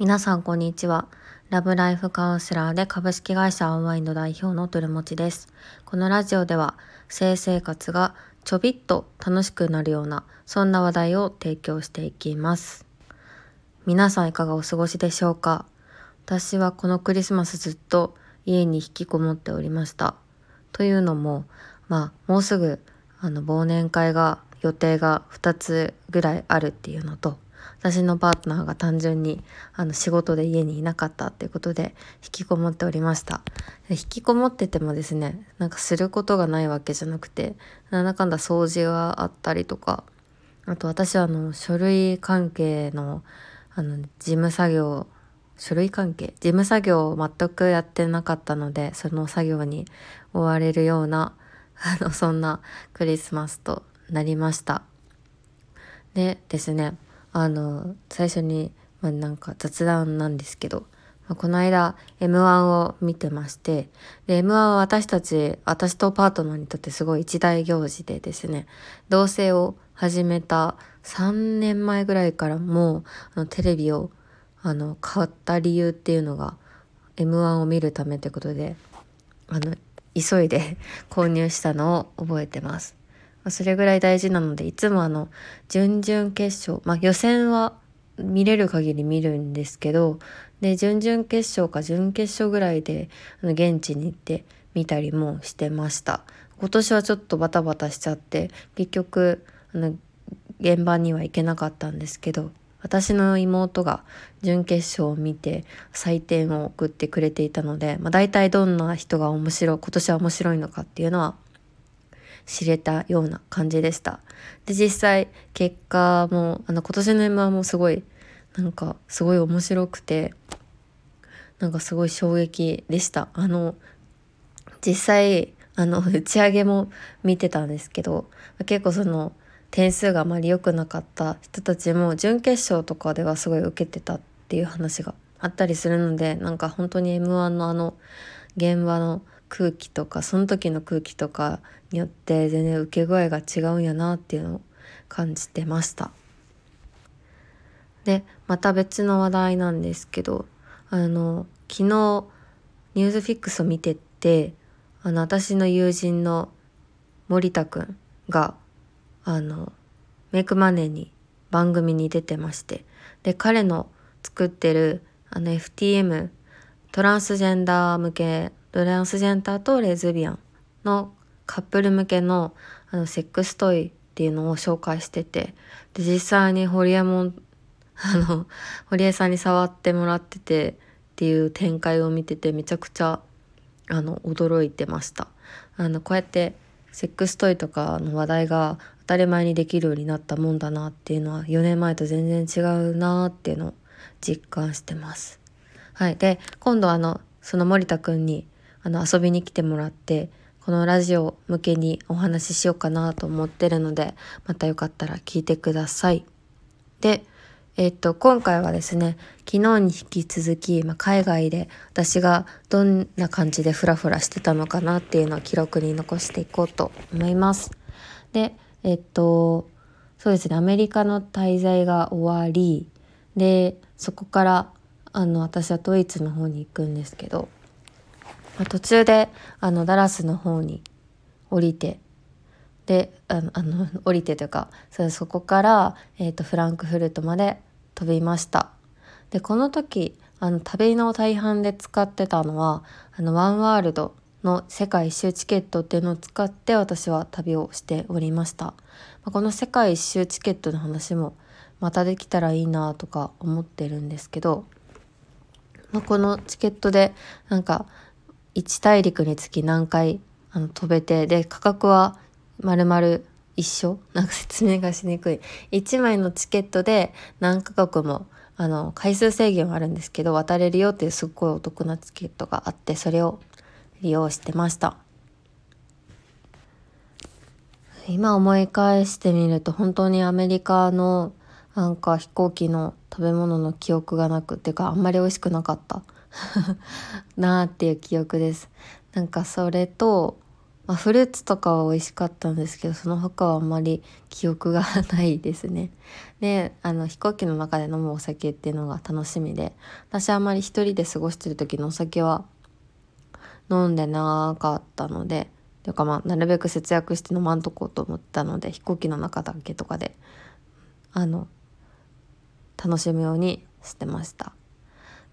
皆さんこんにちは。ラブライフカウンセラーで株式会社アンワインの代表のトルモチです。このラジオでは性生活がちょびっと楽しくなるようなそんな話題を提供していきます。皆さんいかがお過ごしでしょうか？私はこのクリスマスずっと家に引きこもっておりました。というのも、まあもうすぐあの忘年会が予定が2つぐらいあるっていうのと私のパートナーが単純にあの仕事で家にいなかったっていうことで引きこもっておりました。引きこもっててもですねなんかすることがないわけじゃなくてなんだかんだ掃除があったりとかあと私はあの書類関係のあの事務作業書類関係事務作業を全くやってなかったのでその作業に追われるようなあのそんなクリスマスとなりました。でですねあの最初に、まあ、なんか雑談なんですけど、まあ、この間 M1 を見てましてで M1 は私たち私とパートナーにとってすごい一大行事でですね同棲を始めた3年前ぐらいからもあのテレビをあの買った理由っていうのが M1 を見るためということであの急いで 購入したのを覚えてます。それぐらい大事なのでいつもあの準々決勝まあ予選は見れる限り見るんですけどで準々決勝か準決勝ぐらいであの現地に行って見たりもしてました。今年はちょっとバタバタしちゃって結局あの現場には行けなかったんですけど私の妹が準決勝を見て採点を送ってくれていたので、まあ、大体どんな人が面白い今年は面白いのかっていうのは知れたような感じでした。で、実際結果も、あの今年の M1 もすごい、なんかすごい面白くて、なんかすごい衝撃でした。あの、実際、あの、打ち上げも見てたんですけど、結構その、点数があまり良くなかった人たちも準決勝とかではすごい受けてたっていう話があったりするのでなんか本当に m 1のあの現場の空気とかその時の空気とかによって全然受け具合が違うんやなっていうのを感じてました。でまた別の話題なんですけどあの昨日ニュースフィックスを見ててあの私の友人の森田くんがあのメイクマネーに番組に出てましてで彼の作ってるあの FTM トランスジェンダー向けトランスジェンダーとレズビアンのカップル向けのあのセックストイっていうのを紹介しててで実際にホリエモン あの堀江さんに触ってもらっててっていう展開を見ててめちゃくちゃあの驚いてました。あのこうやってセックストイとかの話題が当たり前にできるようになったもんだなっていうのは4年前と全然違うなっていうのを実感してます。はい。で今度あのその森田くんにあの遊びに来てもらってこのラジオ向けにお話ししようかなと思ってるのでまたよかったら聞いてください。で、えっと、今回はですね昨日に引き続き、まあ、海外で私がどんな感じでフラフラしてたのかなっていうのを記録に残していこうと思います。でえっとそうですねアメリカの滞在が終わりでそこからあの私はドイツの方に行くんですけどまあ、途中であのダラスの方に降りてであのあの降りてというかそそこから、えーと、フランクフルトまで飛びました。でこの時あの旅の大半で使ってたのはあのワンワールドの世界一周チケットっていうのを使って私は旅をしておりました、まあ、この世界一周チケットの話もまたできたらいいなとか思ってるんですけど、まあ、このチケットでなんか1大陸につき何回あの飛べてで価格はまるまる一緒。なんか説明がしにくい。1枚のチケットで何カ国もあの回数制限はあるんですけど渡れるよっていうすっごいお得なチケットがあってそれを利用してました。今思い返してみると本当にアメリカのなんか飛行機の食べ物の記憶がなくてかあんまり美味しくなかった なーっていう記憶です。なんかそれとまあ、フルーツとかは美味しかったんですけどその他はあんまり記憶がないですね。であの飛行機の中で飲むお酒っていうのが楽しみで私あんまり一人で過ごしてる時のお酒は飲んでなかったのでというかまあなるべく節約して飲まんとこうと思ったので飛行機の中だけとかであの楽しむようにしてました。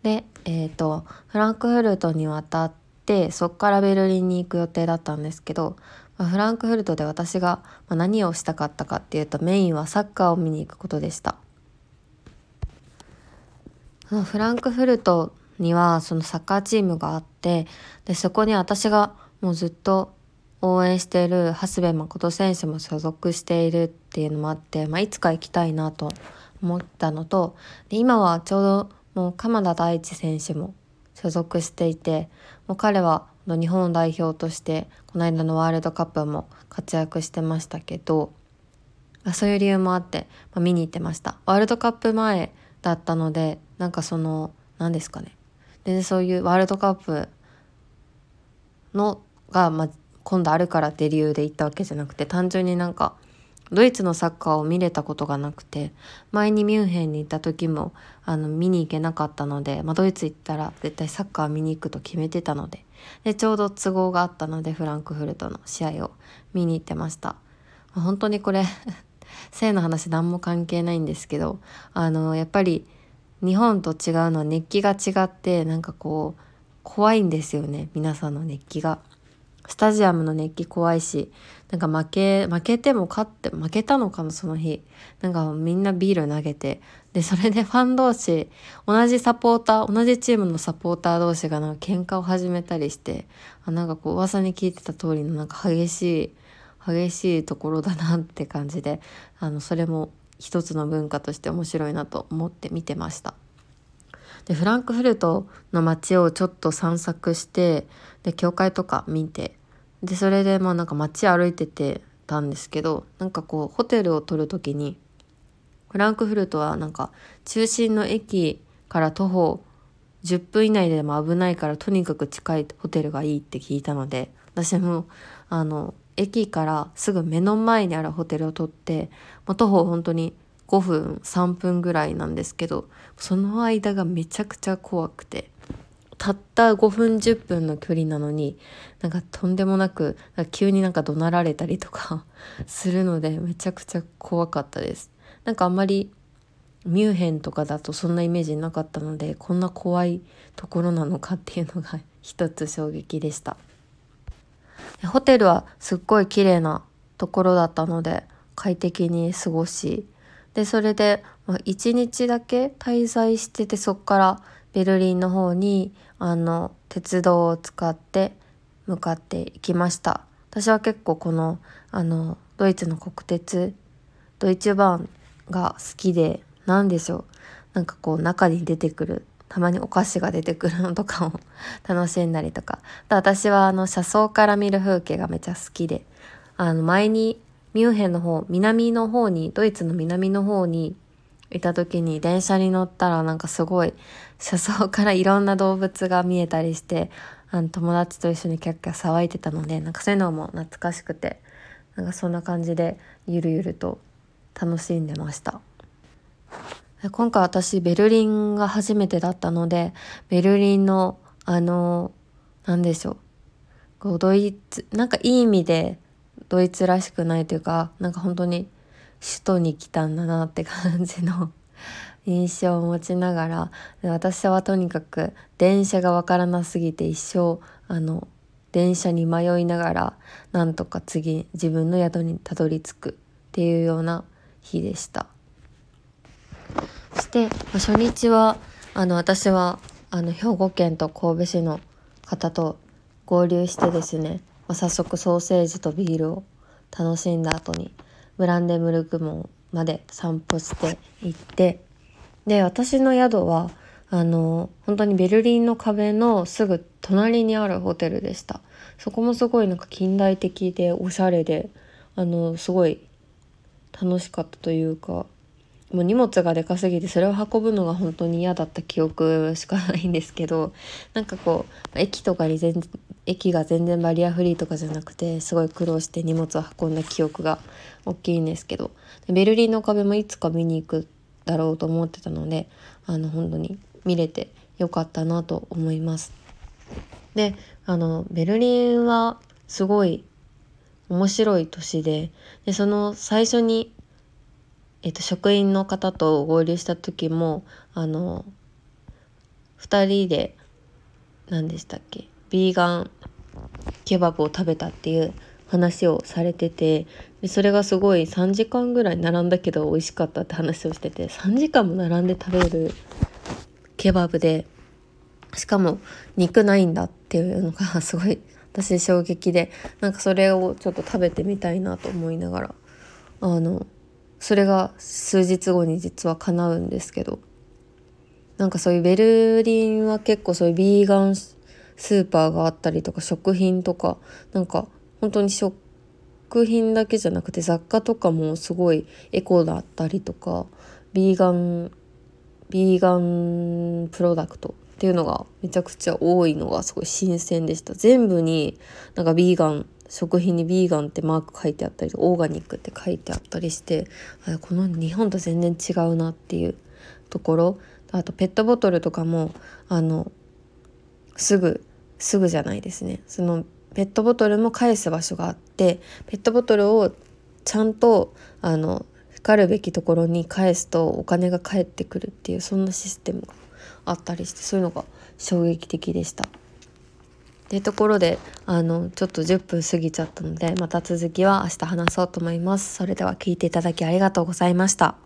でえ、ー、とフランクフルトに渡ってそっからベルリンに行く予定だったんですけど、まあ、フランクフルトで私が何をしたかったかっていうとメインはサッカーを見に行くことでした。フランクフルトにはそのサッカーチームがあってでそこに私がもうずっと応援している長谷部誠選手も所属しているっていうのもあって、まあ、いつか行きたいなと思ったのとで今はちょうどもう鎌田大地選手も所属していてもう彼は日本代表としてこの間のワールドカップも活躍してましたけどそういう理由もあって、まあ、見に行ってました。ワールドカップ前だったのでなんかその何ですかね。でそういうワールドカップのが、まあ、今度あるからって理由で行ったわけじゃなくて単純になんかドイツのサッカーを見れたことがなくて前にミュンヘンに行った時もあの見に行けなかったので、まあ、ドイツ行ったら絶対サッカー見に行くと決めてたのででちょうど都合があったのでフランクフルトの試合を見に行ってました。本当にこれ 性の話何も関係ないんですけどあのやっぱり日本と違うのは熱気が違ってなんかこう怖いんですよね皆さんの熱気が。スタジアムの熱気怖いしなんか負け負けても勝って負けたのかなその日なんかみんなビール投げてでそれでファン同士同じサポーター同じチームのサポーター同士がなんか喧嘩を始めたりしてあなんかこう噂に聞いてた通りのなんか激しい激しいところだなって感じであのそれも一つの文化として面白いなと思って見てました。でフランクフルトの街をちょっと散策してで教会とか見てでそれでまあなんか街歩いててたんですけどなんかこうホテルを取る時にフランクフルトはなんか中心の駅から徒歩10分以内でも危ないからとにかく近いホテルがいいって聞いたので私もあの駅からすぐ目の前にあるホテルを取って、まあ、徒歩本当に5分3分ぐらいなんですけどその間がめちゃくちゃ怖くてたった5分10分の距離なのになんかとんでもなく急になんか怒鳴られたりとか するのでめちゃくちゃ怖かったです。なんかあんまりミュンヘンとかだとそんなイメージなかったのでこんな怖いところなのかっていうのが 一つ衝撃でした。ホテルはすっごい綺麗なところだったので快適に過ごしでそれで1日だけ滞在しててそっからベルリンの方にあの鉄道を使って向かっていきました。私は結構このあのドイツの国鉄ドイツ版が好きで何でしょう。なんかこう中に出てくるたまにお菓子が出てくるのとかを 楽しんだりとか。私はあの車窓から見る風景がめちゃ好きであの前にミュンヘンの方南の方にドイツの南の方にいた時に電車に乗ったらなんかすごい車窓からいろんな動物が見えたりしてあの友達と一緒にキャッキャ騒いでたのでなんかそういうのも懐かしくてなんかそんな感じでゆるゆると楽しんでました。今回私ベルリンが初めてだったのでベルリンのあの何でしょうこうドイツなんかいい意味でドイツらしくないというかなんか本当に首都に来たんだなって感じの印象を持ちながら 私はとにかく電車がわからなすぎて一生あの電車に迷いながらなんとか次自分の宿にたどり着くっていうような日でした。そしてまあ初日はあの私はあの兵庫県と神戸市の方と合流してですねまあ、早速ソーセージとビールを楽しんだ後にブランデンブルク門まで散歩して行ってで私の宿はあの本当にベルリンの壁のすぐ隣にあるホテルでした。そこもすごいなんか近代的でおしゃれであのすごい楽しかったというかもう荷物がでかすぎてそれを運ぶのが本当に嫌だった記憶しかないんですけどなんかこう駅とかに全駅が全然バリアフリーとかじゃなくてすごい苦労して荷物を運んだ記憶が大きいんですけどベルリンの壁もいつか見に行くだろうと思ってたのであの本当に見れてよかったなと思います。であのベルリンはすごい面白い都市ででその最初に、えっと、職員の方と合流した時もあの2人で何でしたっけ？ビーガンケバブを食べたっていう話をされててでそれがすごい3時間ぐらい並んだけど美味しかったって話をしてて3時間も並んで食べるケバブでしかも肉ないんだっていうのがすごい私衝撃でなんかそれをちょっと食べてみたいなと思いながらあのそれが数日後に実は叶うんですけどなんかそういうベルリンは結構そういうビーガンスーパーがあったりとか食品とかなんか本当に食品だけじゃなくて雑貨とかもすごいエコだったりとかビーガンビーガンプロダクトっていうのがめちゃくちゃ多いのがすごい新鮮でした。全部になんかビーガン食品にビーガンってマーク書いてあったりオーガニックって書いてあったりしてこの日本と全然違うなっていうところ。あとペットボトルとかもあのすぐすぐじゃないですねそのペットボトルも返す場所があってペットボトルをちゃんとあのかるべきところに返すとお金が返ってくるっていうそんなシステムがあったりしてそういうのが衝撃的でした。というところであのちょっと10分過ぎちゃったのでまた続きは明日話そうと思います。それでは聞いていただきありがとうございました。